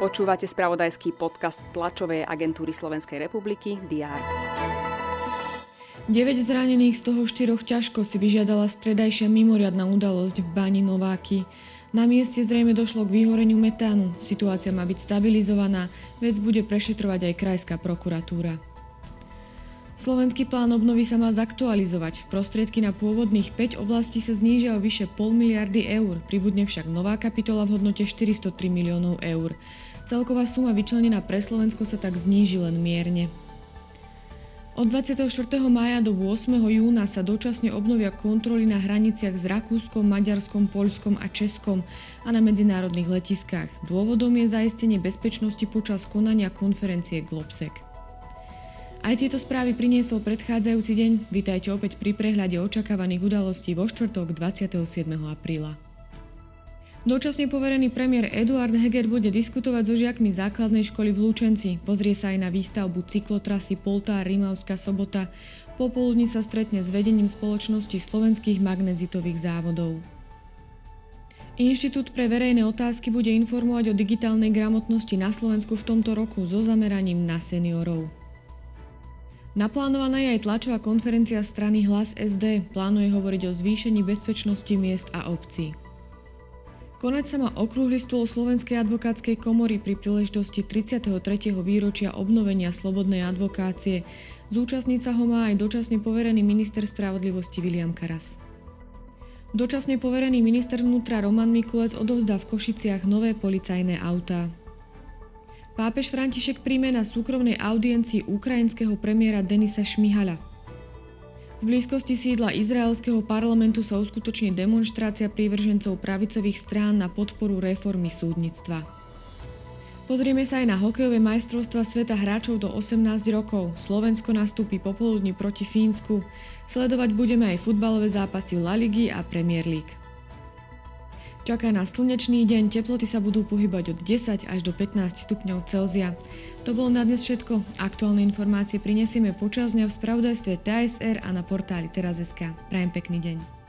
Počúvate spravodajský podcast tlačovej agentúry Slovenskej republiky DR. 9 zranených, z toho 4 ťažko si vyžiadala stredajšia mimoriadná udalosť v Báni Nováky. Na mieste zrejme došlo k vyhoreniu metánu. Situácia má byť stabilizovaná, vec bude prešetrovať aj krajská prokuratúra. Slovenský plán obnovy sa má zaktualizovať. Prostriedky na pôvodných 5 oblastí sa znížia o vyše pol miliardy eur, pribudne však nová kapitola v hodnote 403 miliónov eur. Celková suma vyčlenená pre Slovensko sa tak zníži len mierne. Od 24. mája do 8. júna sa dočasne obnovia kontroly na hraniciach s Rakúskom, Maďarskom, Poľskom a Českom a na medzinárodných letiskách. Dôvodom je zaistenie bezpečnosti počas konania konferencie Globsec. Aj tieto správy priniesol predchádzajúci deň. Vítajte opäť pri prehľade očakávaných udalostí vo štvrtok 27. apríla. Dočasne poverený premiér Eduard Heger bude diskutovať so žiakmi základnej školy v Lúčenci. Pozrie sa aj na výstavbu cyklotrasy Poltár Rimavská sobota. Popoludní sa stretne s vedením spoločnosti slovenských magnezitových závodov. Inštitút pre verejné otázky bude informovať o digitálnej gramotnosti na Slovensku v tomto roku so zameraním na seniorov. Naplánovaná je aj tlačová konferencia strany Hlas SD. Plánuje hovoriť o zvýšení bezpečnosti miest a obcí. Konať sa má okrúhly stôl Slovenskej advokátskej komory pri príležitosti 33. výročia obnovenia slobodnej advokácie. Zúčastniť sa ho má aj dočasne poverený minister spravodlivosti William Karas. Dočasne poverený minister vnútra Roman Mikulec odovzdá v Košiciach nové policajné autá. Pápež František príjme na súkromnej audiencii ukrajinského premiéra Denisa Šmihala. V blízkosti sídla izraelského parlamentu sa uskutoční demonstrácia prívržencov pravicových strán na podporu reformy súdnictva. Pozrieme sa aj na hokejové majstrovstva sveta hráčov do 18 rokov. Slovensko nastúpi popoludní proti Fínsku. Sledovať budeme aj futbalové zápasy La Ligy a Premier League. Čaká na slnečný deň, teploty sa budú pohybať od 10 až do 15 stupňov Celzia. To bolo na dnes všetko. Aktuálne informácie prinesieme počas dňa v spravodajstve TSR a na portáli teraz.sk. Prajem pekný deň.